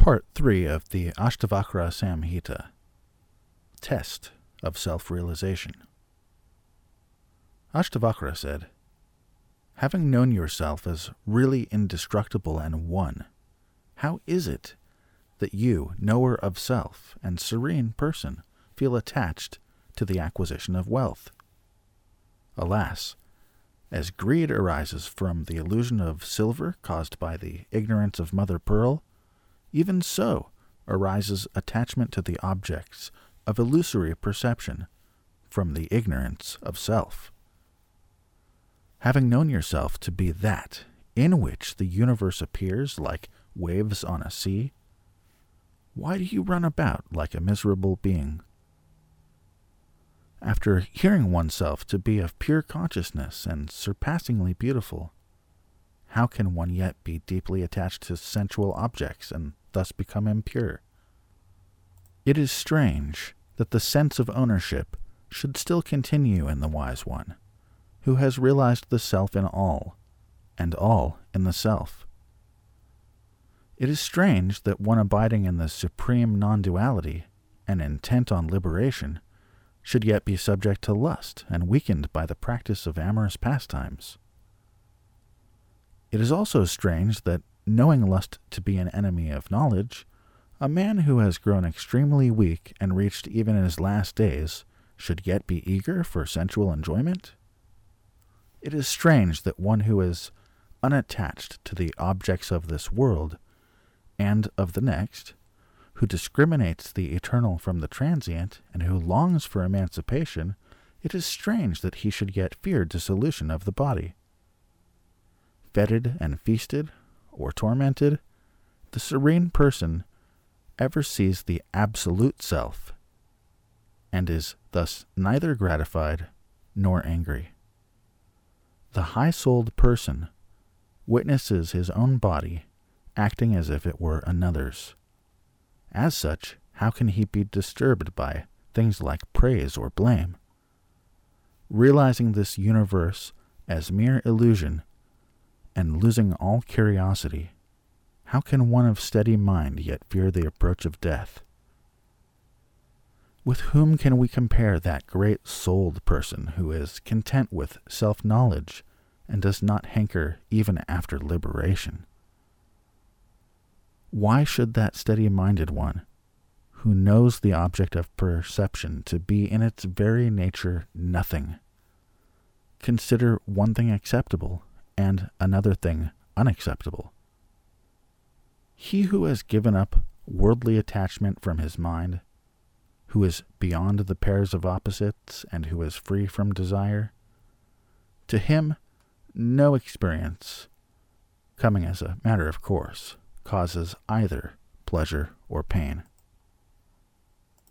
Part 3 of the Ashtavakra Samhita Test of Self Realization. Ashtavakra said, Having known yourself as really indestructible and one, how is it that you, knower of self and serene person, feel attached to the acquisition of wealth? Alas, as greed arises from the illusion of silver caused by the ignorance of Mother Pearl, even so arises attachment to the objects of illusory perception from the ignorance of self. Having known yourself to be that in which the universe appears like waves on a sea, why do you run about like a miserable being? After hearing oneself to be of pure consciousness and surpassingly beautiful, how can one yet be deeply attached to sensual objects and thus become impure? It is strange that the sense of ownership should still continue in the wise one, who has realized the self in all, and all in the self. It is strange that one abiding in the supreme non duality and intent on liberation should yet be subject to lust and weakened by the practice of amorous pastimes. It is also strange that, knowing lust to be an enemy of knowledge, a man who has grown extremely weak and reached even in his last days should yet be eager for sensual enjoyment? It is strange that one who is unattached to the objects of this world and of the next, who discriminates the eternal from the transient, and who longs for emancipation, it is strange that he should yet fear dissolution of the body. Feted and feasted, or tormented, the serene person ever sees the absolute self, and is thus neither gratified nor angry. The high souled person witnesses his own body acting as if it were another's. As such, how can he be disturbed by things like praise or blame? Realizing this universe as mere illusion and losing all curiosity, how can one of steady mind yet fear the approach of death? With whom can we compare that great souled person who is content with self knowledge and does not hanker even after liberation? Why should that steady minded one, who knows the object of perception to be in its very nature nothing, consider one thing acceptable and another thing unacceptable? He who has given up worldly attachment from his mind, who is beyond the pairs of opposites, and who is free from desire, to him no experience, coming as a matter of course, causes either pleasure or pain.